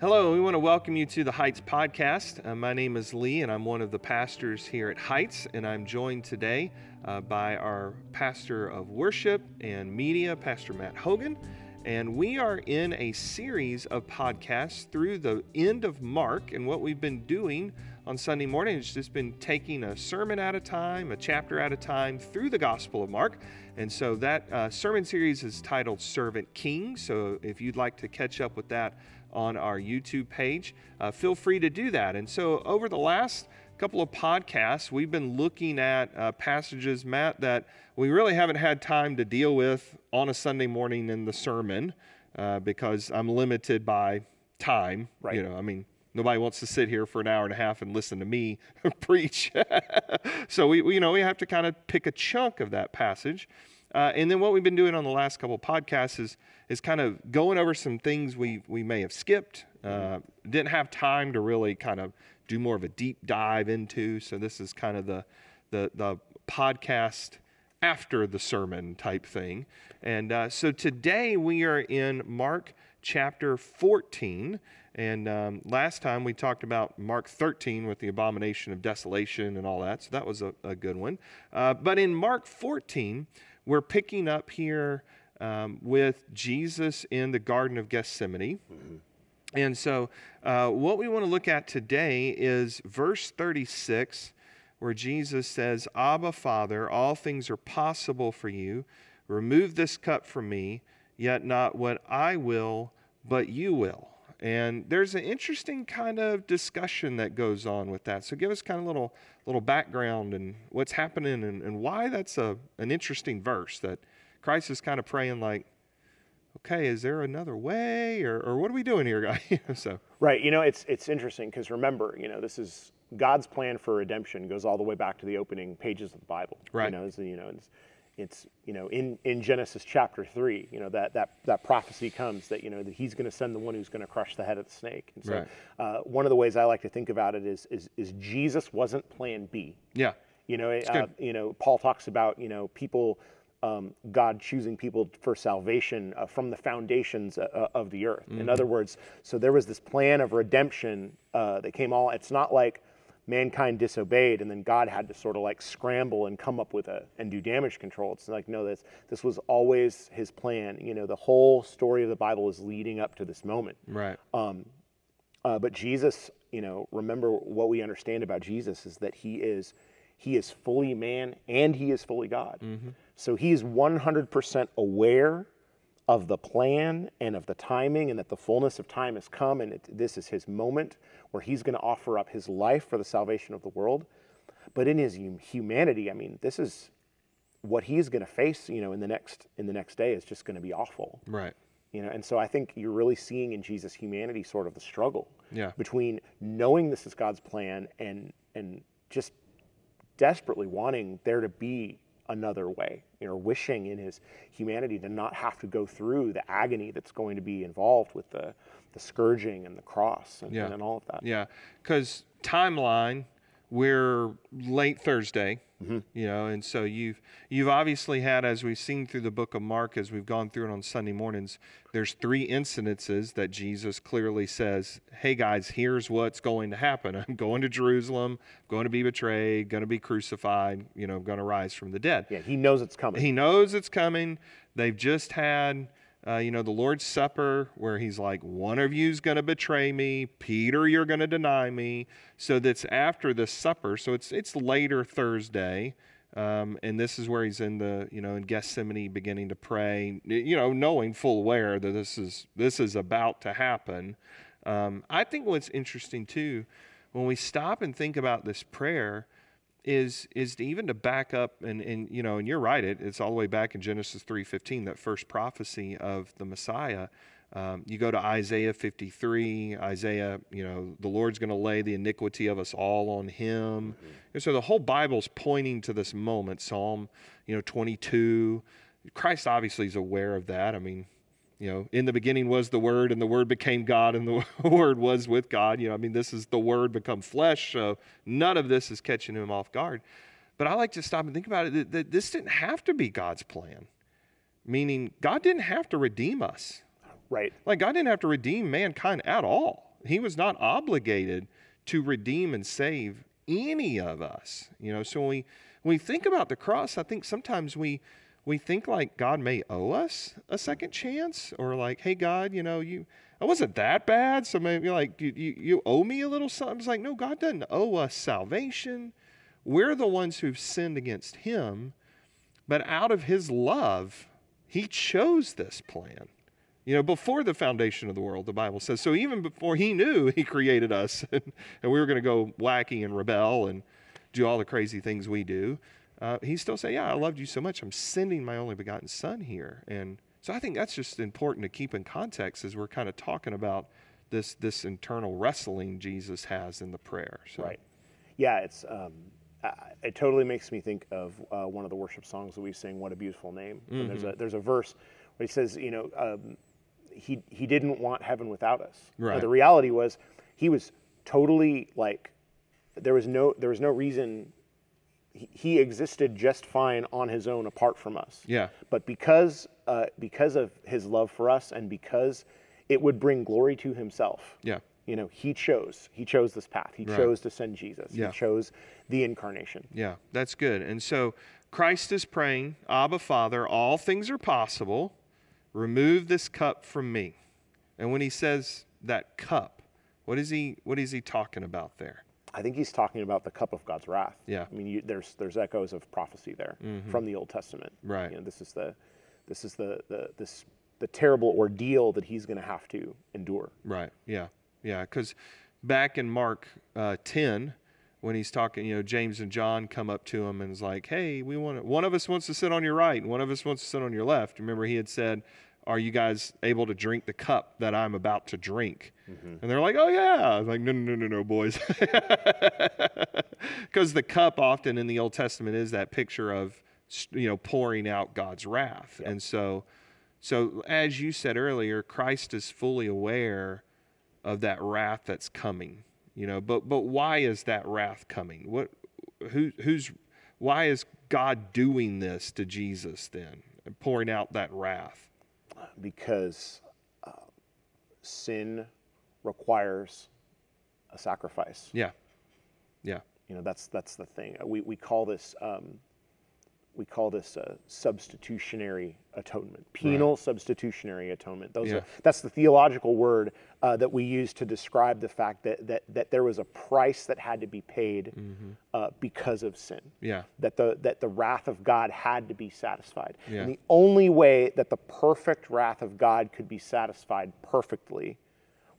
Hello, we want to welcome you to the Heights podcast. Uh, my name is Lee, and I'm one of the pastors here at Heights, and I'm joined today uh, by our pastor of worship and media, Pastor Matt Hogan. And we are in a series of podcasts through the end of Mark. And what we've been doing on Sunday morning is just been taking a sermon at a time, a chapter at a time through the Gospel of Mark. And so that uh, sermon series is titled Servant King. So if you'd like to catch up with that, on our YouTube page, uh, feel free to do that. And so, over the last couple of podcasts, we've been looking at uh, passages, Matt, that we really haven't had time to deal with on a Sunday morning in the sermon uh, because I'm limited by time. Right. You know, I mean, nobody wants to sit here for an hour and a half and listen to me preach. so we, we, you know, we have to kind of pick a chunk of that passage. Uh, and then what we've been doing on the last couple podcasts is is kind of going over some things we we may have skipped, uh, didn't have time to really kind of do more of a deep dive into. So this is kind of the the the podcast after the sermon type thing. And uh, so today we are in Mark chapter 14. And um, last time we talked about Mark 13 with the abomination of desolation and all that. So that was a, a good one. Uh, but in Mark 14, we're picking up here um, with Jesus in the Garden of Gethsemane. Mm-hmm. And so, uh, what we want to look at today is verse 36, where Jesus says, Abba, Father, all things are possible for you. Remove this cup from me, yet not what I will, but you will. And there's an interesting kind of discussion that goes on with that. So give us kind of a little little background and what's happening and, and why that's a an interesting verse that Christ is kind of praying like, okay, is there another way or, or what are we doing here, guy? so right, you know, it's it's interesting because remember, you know, this is God's plan for redemption goes all the way back to the opening pages of the Bible. Right. You know, you know, it's, you know in, in genesis chapter 3 you know that, that, that prophecy comes that you know that he's going to send the one who's going to crush the head of the snake and so right. uh, one of the ways i like to think about it is is, is jesus wasn't plan b yeah you know uh, you know paul talks about you know people um, God choosing people for salvation uh, from the foundations uh, of the earth. Mm-hmm. In other words, so there was this plan of redemption uh, that came all. It's not like mankind disobeyed and then God had to sort of like scramble and come up with a and do damage control. It's like no, this this was always his plan. You know, the whole story of the Bible is leading up to this moment. Right. Um, uh, but Jesus, you know, remember what we understand about Jesus is that he is he is fully man and he is fully God. Mm-hmm. So he is 100% aware of the plan and of the timing, and that the fullness of time has come, and it, this is his moment where he's going to offer up his life for the salvation of the world. But in his humanity, I mean, this is what he's going to face. You know, in the next in the next day is just going to be awful. Right. You know, and so I think you're really seeing in Jesus' humanity sort of the struggle yeah. between knowing this is God's plan and and just desperately wanting there to be another way, you know, wishing in his humanity to not have to go through the agony that's going to be involved with the, the scourging and the cross and, yeah. and all of that. Yeah, because timeline, we're late Thursday, mm-hmm. you know, and so you've you've obviously had, as we've seen through the book of Mark, as we've gone through it on Sunday mornings, there's three incidences that Jesus clearly says, "Hey guys, here's what's going to happen. I'm going to Jerusalem, going to be betrayed, going to be crucified, you know, going to rise from the dead." Yeah, he knows it's coming. He knows it's coming. They've just had uh, you know, the Lord's Supper, where he's like, one of you's going to betray me. Peter, you're going to deny me. So that's after the supper. So it's, it's later Thursday. Um, and this is where he's in the, you know, in Gethsemane beginning to pray, you know, knowing full aware that this is, this is about to happen. Um, I think what's interesting too, when we stop and think about this prayer, is is to even to back up and and you know and you're right it, it's all the way back in Genesis 3:15 that first prophecy of the Messiah. Um, you go to Isaiah 53 Isaiah you know the Lord's going to lay the iniquity of us all on him. Mm-hmm. and so the whole Bible's pointing to this moment Psalm you know 22 Christ obviously is aware of that. I mean you know, in the beginning was the Word, and the Word became God, and the Word was with God. You know, I mean, this is the Word become flesh, so none of this is catching him off guard. But I like to stop and think about it that, that this didn't have to be God's plan, meaning God didn't have to redeem us. Right. Like, God didn't have to redeem mankind at all. he was not obligated to redeem and save any of us. You know, so when we when we think about the cross, I think sometimes we we think like God may owe us a second chance, or like, hey God, you know, you I wasn't that bad, so maybe like you you, you owe me a little something. It's like, no, God doesn't owe us salvation. We're the ones who've sinned against Him, but out of His love, He chose this plan. You know, before the foundation of the world, the Bible says. So even before He knew He created us, and, and we were going to go wacky and rebel and do all the crazy things we do, uh, He still said, "Yeah, I loved you so much. I'm sending my only begotten Son here." And so I think that's just important to keep in context as we're kind of talking about this this internal wrestling Jesus has in the prayer. So. Right. Yeah, it's um, it totally makes me think of uh, one of the worship songs that we sing, "What a Beautiful Name." And there's a there's a verse where he says, you know, um, he he didn't want heaven without us. But Right. the reality was, he was totally like, there was no there was no reason. He, existed just fine on his own apart from us. Yeah. But because uh, because of his love for us and because it would bring glory to himself. Yeah. You know, he chose. He chose this path. He Right. chose to send Jesus. Yeah. He chose the incarnation. Yeah, that's good. And so Christ is praying, Abba, Father, all things are possible. Remove this cup from me. And when he says that cup, what is he what is he talking about there? I think he's talking about the cup of God's wrath. Yeah. Mm-hmm. I mean, you, there's there's echoes of prophecy there from the Old Testament. Right. You know, this is the this is the the this the terrible ordeal that he's going to have to endure. Right. Yeah. Yeah. Because back in Mark uh, 10, when he's talking, you know, James and John come up to him and is like, hey, we want to, one of us wants to sit on your right and one of us wants to sit on your left. Remember, he had said, are you guys able to drink the cup that I'm about to drink? Mm-hmm. And they're like, oh, yeah. I was like, no, no, no, no, no, boys. Because the cup often in the Old Testament is that picture of, you know, pouring out God's wrath. And so, so as you said earlier, Christ is fully aware of that wrath that's coming. You know, but but why is that wrath coming? What who who's why is God doing this to Jesus then? and Pouring out that wrath. Because uh, sin requires a sacrifice. Yeah. Yeah. You know, that's that's the thing. We we call this um, we call this uh, substitutionary atonement, penal substitutionary atonement. Those Yeah. are that's the theological word uh, that we use to describe the fact that that that there was a price that had to be paid Mm-hmm. uh, because of sin. Yeah. That the that the wrath of God had to be satisfied. Yeah. And the only way that the perfect wrath of God could be satisfied perfectly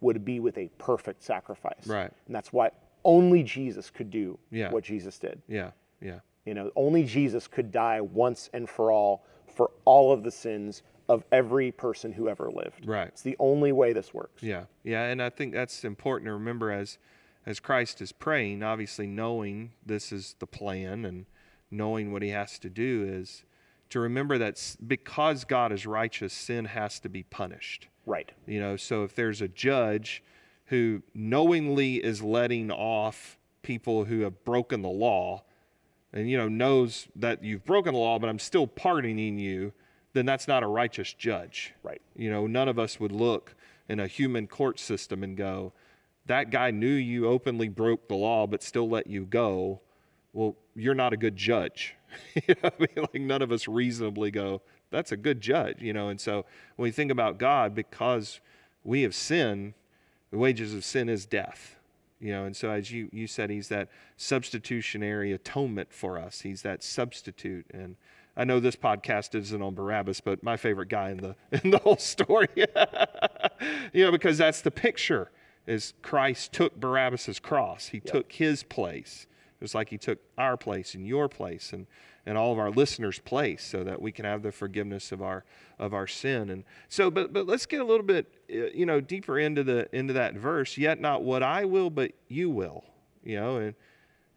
would be with a perfect sacrifice. Right. And that's why only Jesus could do Yeah. what Jesus did. Yeah. Yeah. You know, only Jesus could die once and for all for all of the sins of every person who ever lived. Right. It's the only way this works. Yeah, yeah, and I think that's important to remember as as Christ is praying. Obviously, knowing this is the plan and knowing what He has to do is to remember that because God is righteous, sin has to be punished. Right. You know, so if there's a judge who knowingly is letting off people who have broken the law, and you know knows that you've broken the law, but I'm still pardoning you, then that's not a righteous judge. Right. You know, none of us would look in a human court system and go, that guy knew you openly broke the law but still let you go. Well, you're not a good judge. you know, I mean, like none of us reasonably go, that's a good judge, you know. And so when we think about God, because we have sinned, the wages of sin is death. You know, and so as you, you said, he's that substitutionary atonement for us. He's that substitute. And I know this podcast isn't on Barabbas, but my favorite guy in the in the whole story. you know, because that's the picture is Christ took Barabbas's cross. He took his place. Just like he took our place and your place and, and all of our listeners' place so that we can have the forgiveness of our of our sin. And so but but let's get a little bit uh, you know deeper into the into that verse. Yet not what I will, but you will. You know, and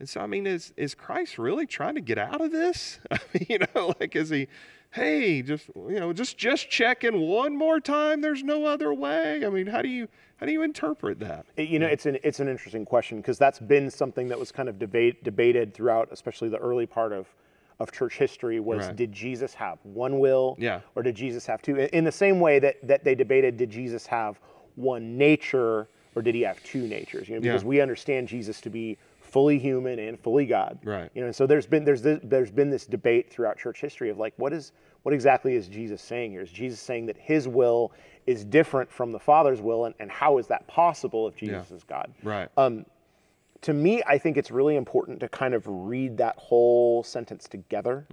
and so I mean, is is Christ really trying to get out of this? I mean, you know, like is he, hey, just you know, just just checking one more time. There's no other way. I mean, how do you how do you interpret that? You know, it's an it's an interesting question because that's been something that was kind of debate debated throughout, especially the early part of of church history. Was Right. did Jesus have one will, Yeah. or did Jesus have two? In- In the same way that that they debated, did Jesus have one nature or did he have two natures? You know, because Yeah. we understand Jesus to be fully human and fully God. Right. You know, and so there's been there's this, there's been this debate throughout church history of like what is what exactly is Jesus saying here? Is Jesus saying that his will is different from the Father's will, and, and how is that possible if Jesus Yeah. is God? Right. Um, to me, I think it's really important to kind of read that whole sentence together.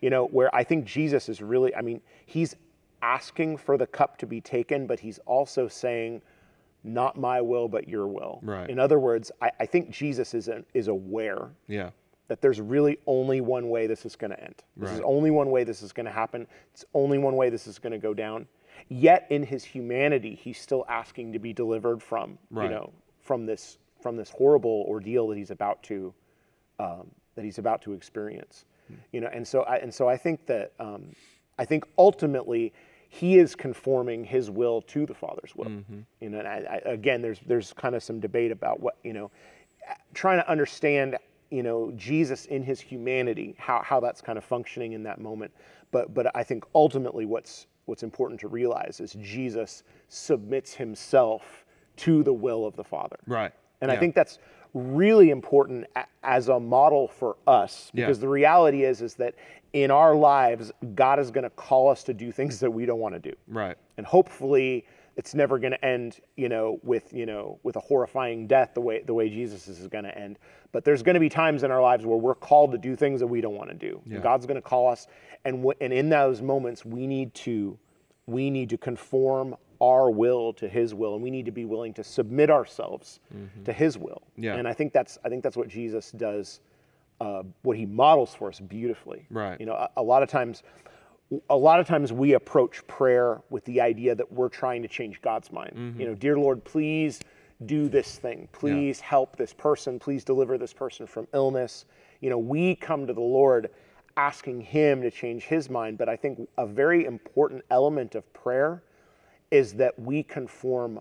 You know, where I think Jesus is really, I mean, he's asking for the cup to be taken, but he's also saying, not my will, but your will. Right. In other words, I, I think Jesus is, an, is aware yeah. that there's really only one way this is going to end. This is Right. only one way this is going to happen. It's only one way this is going to go down. Yet in his humanity, he's still asking to be delivered from, Right. you know, from this from this horrible ordeal that he's about to um, that he's about to experience. You know, and so I and so I think that um, I think ultimately he is conforming his will to the Father's will. Mm-hmm. You know, and I, I, again, there's there's kind of some debate about what you know, trying to understand you know Jesus in his humanity, how how that's kind of functioning in that moment. But but I think ultimately what's what's important to realize is Jesus submits himself to the will of the Father. Right. And I think that's really important a- as a model for us Yeah. because the reality is is that in our lives God is going to call us to do things that we don't want to do. Right. And hopefully it's never going to end, you know, with, you know, with a horrifying death the way the way Jesus is going to end. But there's going to be times in our lives where we're called to do things that we don't want to do. Yeah. God's going to call us and w- and in those moments we need to we need to conform our will to his will and we need to be willing to submit ourselves to his will Mm-hmm. Yeah. and i think that's i think that's what jesus does uh, what he models for us beautifully Right. you know a, a lot of times a lot of times we approach prayer with the idea that we're trying to change god's mind Mm-hmm. you know dear lord please do this thing please help this person please deliver this person from illness you know we come to the lord asking him to change his mind but i think a very important element of prayer is that we conform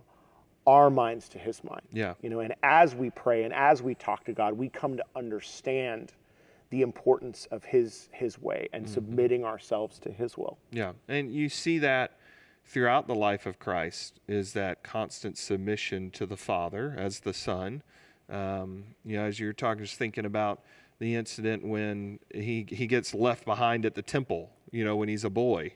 our minds to his mind. Yeah. You know, and as we pray and as we talk to God, we come to understand the importance of his his way and submitting ourselves to his will. Yeah, and you see that throughout the life of Christ is that constant submission to the Father as the Son. Um, you know, as you're talking, just thinking about the incident when he he gets left behind at the temple. You know, when he's a boy.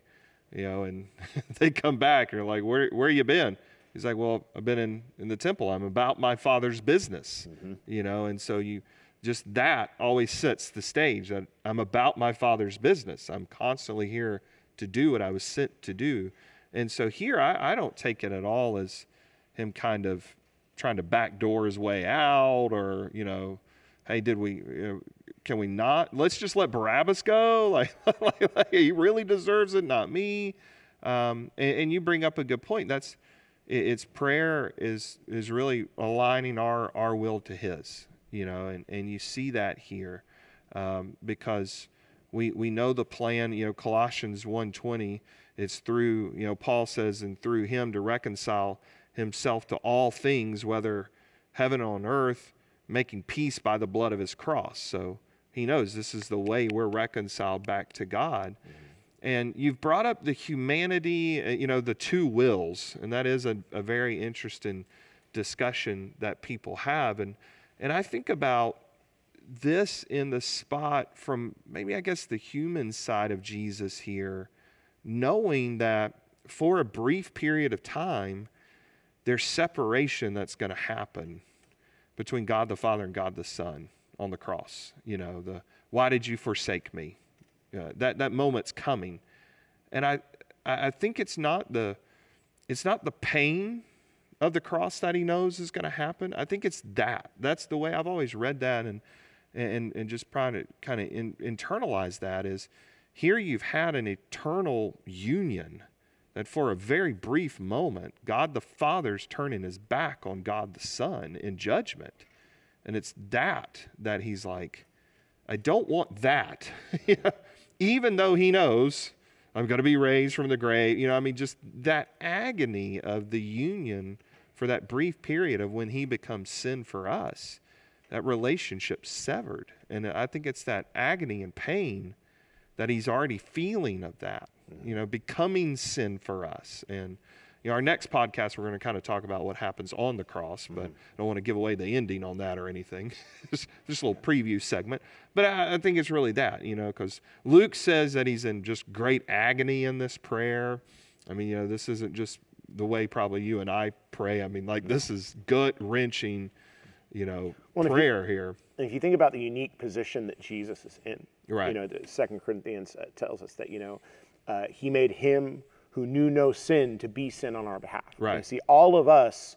You know, and they come back and they're like, "Where where you been?" He's like, "Well, I've been in in the temple. I'm about my Father's business." Mm-hmm. You know, and so you just that always sets the stage that I'm about my father's business. I'm constantly here to do what I was sent to do. And so here I, I don't take it at all as him kind of trying to backdoor his way out or, you know, hey, did we, know, can we not, let's just let Barabbas go? Like, like, like, he really deserves it, not me. Um, and, and you bring up a good point. That's, it- it's prayer is is really aligning our our will to his you know and and you see that here um, because we we know the plan you know colossians 1.20 it's through you know paul says and through him to reconcile himself to all things whether heaven on earth making peace by the blood of his cross. So he knows this is the way we're reconciled back to god. And you've brought up the humanity, uh, you know, the two wills, and that is a, a very interesting discussion that people have. And and I think about this in the spot from maybe I guess the human side of Jesus here, knowing that for a brief period of time, there's separation that's going to happen between God the Father and God the Son on the cross. You know, the why did you forsake me? Uh, that that moment's coming, and I I think it's not the it's not the pain of the cross that he knows is going to happen. I think it's that. That's the way I've always read that, and and and just trying to kind of in, internalize that is here you've had an eternal union that for a very brief moment God the Father's turning his back on God the Son in judgment, and it's that that he's like. I don't want that. Even though he knows I'm going to be raised from the grave, you know, I mean, just that agony of the union for that brief period of when he becomes sin for us, that relationship severed. And I think it's that agony and pain that he's already feeling of that, you know, becoming sin for us. And, You know, our next podcast, we're going to kind of talk about what happens on the cross, but Mm-hmm. I don't want to give away the ending on that or anything. just, just a little preview segment. But I, I think it's really that, you know, because Luke says that he's in just great agony in this prayer. I mean, you know, this isn't just the way probably you and I pray. I mean, like this is gut wrenching, you know, Well, if you- prayer here. And if you think about the unique position that Jesus is in, Right. you know, the Second Corinthians uh, tells us that you know uh, he made him who knew no sin to be sin on our behalf. Right. And see, all of us,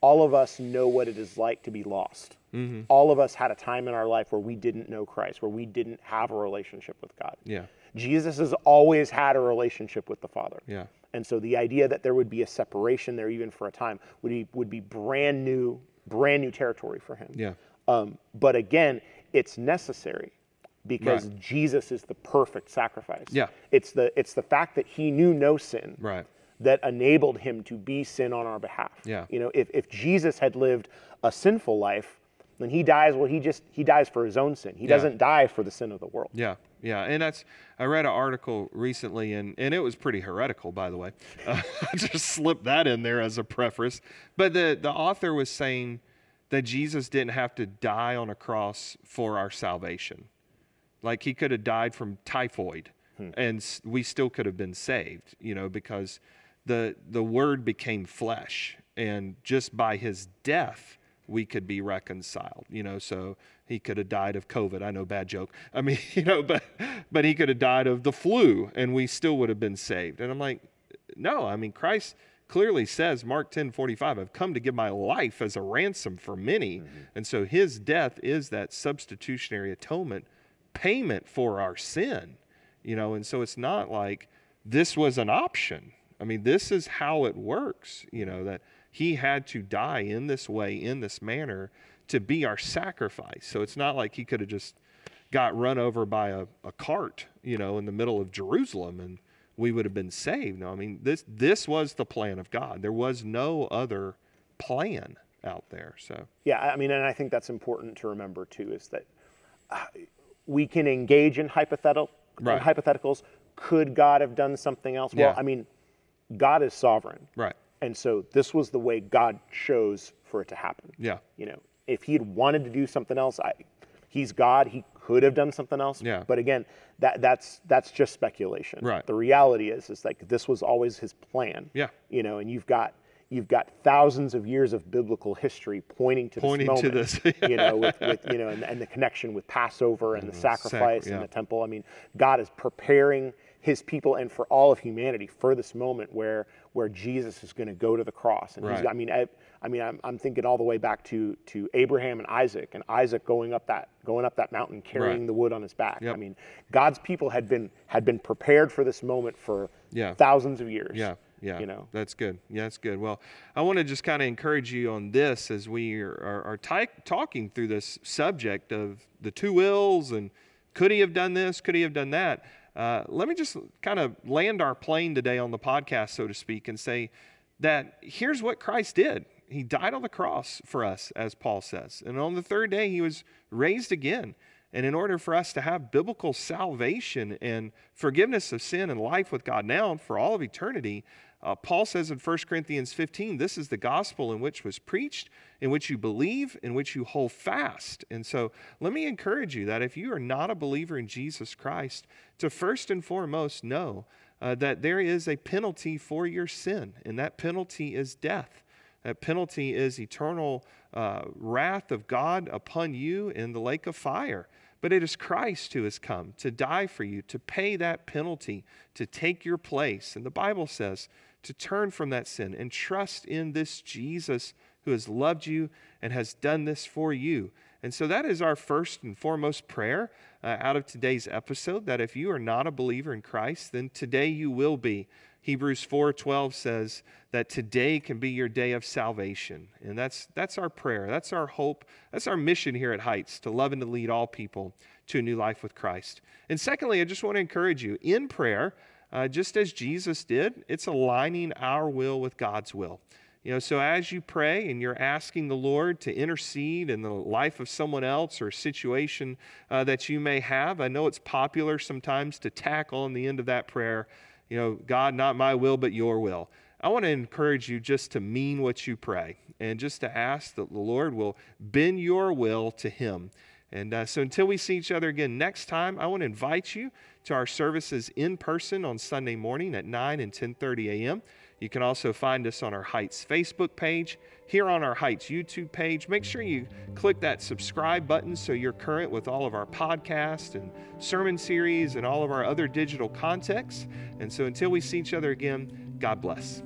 all of us know what it is like to be lost. Mm-hmm. All of us had a time in our life where we didn't know Christ, where we didn't have a relationship with God. Yeah. Jesus has always had a relationship with the Father. Yeah. And so the idea that there would be a separation there, even for a time, would be would be brand new, brand new territory for him. Yeah. Um, but again, it's necessary because Right. Jesus is the perfect sacrifice. Yeah. It's the it's the fact that he knew no sin Right. that enabled him to be sin on our behalf. Yeah. You know, if, if Jesus had lived a sinful life, then he dies, well, he just he dies for his own sin. He doesn't die for the sin of the world. Yeah, yeah, and that's I read an article recently, and and it was pretty heretical, by the way. Uh, just slipped that in there as a preface. But the the author was saying that Jesus didn't have to die on a cross for our salvation. Like he could have died from typhoid, hmm. and we still could have been saved. You know, because the the Word became flesh, and just by his death we could be reconciled. You know, so he could have died of COVID. I know, bad joke. I mean, you know, but but he could have died of the flu, and we still would have been saved. And I'm like, no. I mean, Christ clearly says, Mark 10 45, I've come to give my life as a ransom for many. Mm-hmm. And so his death is that substitutionary atonement payment for our sin. You know, and so it's not like this was an option. I mean, this is how it works, you know, that he had to die in this way, in this manner, to be our sacrifice. So it's not like he could have just got run over by a, a cart, you know, in the middle of Jerusalem and we would have been saved. No, I mean, this this was the plan of God. There was no other plan out there. So Yeah, I mean, and I think that's important to remember too, is that uh, we can engage in hypothetical Right. hypotheticals. Could God have done something else? Yeah. Well, I mean, God is sovereign, right. and so this was the way God chose for it to happen. Yeah. You know, if he had wanted to do something else, I, he's God. He could have done something else. Yeah. But again, that that's that's just speculation. Right. The reality is, is like this was always his plan. Yeah. You know, and you've got you've got thousands of years of biblical history pointing to Pointing this to this. you know, with, with you know, and, and the connection with Passover and the mm-hmm. sacrifice yeah. and the temple. I mean, God is preparing His people and for all of humanity for this moment where where Jesus is going to go to the cross. And he's, Right. I mean, I, I mean, I'm, I'm thinking all the way back to to Abraham and Isaac, and Isaac going up that going up that mountain carrying Right. the wood on his back. Yep. I mean, God's people had been had been prepared for this moment for Yeah. thousands of years. Yeah, yeah. You know. that's good. Yeah, that's good. Well, I want to just kind of encourage you on this as we are, are, are talking through this subject of the two wills and could he have done this? Could he have done that? Uh, let me just kind of land our plane today on the podcast, so to speak, and say that here's what Christ did. He died on the cross for us, as Paul says. And on the third day, he was raised again. And in order for us to have biblical salvation and forgiveness of sin and life with God now and for all of eternity, uh, Paul says in 1 Corinthians 15, this is the gospel in which was preached, in which you believe, in which you hold fast. And so let me encourage you that if you are not a believer in Jesus Christ, to first and foremost know uh, that there is a penalty for your sin, and that penalty is death. That penalty is eternal uh, wrath of God upon you in the lake of fire. But it is Christ who has come to die for you, to pay that penalty, to take your place. And the Bible says to turn from that sin and trust in this Jesus who has loved you and has done this for you. And so that is our first and foremost prayer uh, out of today's episode that if you are not a believer in Christ, then today you will be. Hebrews 4:12 says that today can be your day of salvation. And that's that's our prayer. That's our hope. That's our mission here at Heights to love and to lead all people to a new life with Christ. And secondly, I just want to encourage you in prayer, uh, just as Jesus did, it's aligning our will with God's will. You know, so as you pray and you're asking the Lord to intercede in the life of someone else or situation uh, that you may have, I know it's popular sometimes to tack on the end of that prayer, you know, God, not my will, but your will. I want to encourage you just to mean what you pray and just to ask that the Lord will bend your will to Him. And uh, so until we see each other again next time, I want to invite you to our services in person on Sunday morning at 9 and 10:30 a.m. You can also find us on our Heights Facebook page, here on our Heights YouTube page. Make sure you click that subscribe button so you're current with all of our podcasts and sermon series and all of our other digital contexts. And so until we see each other again, God bless.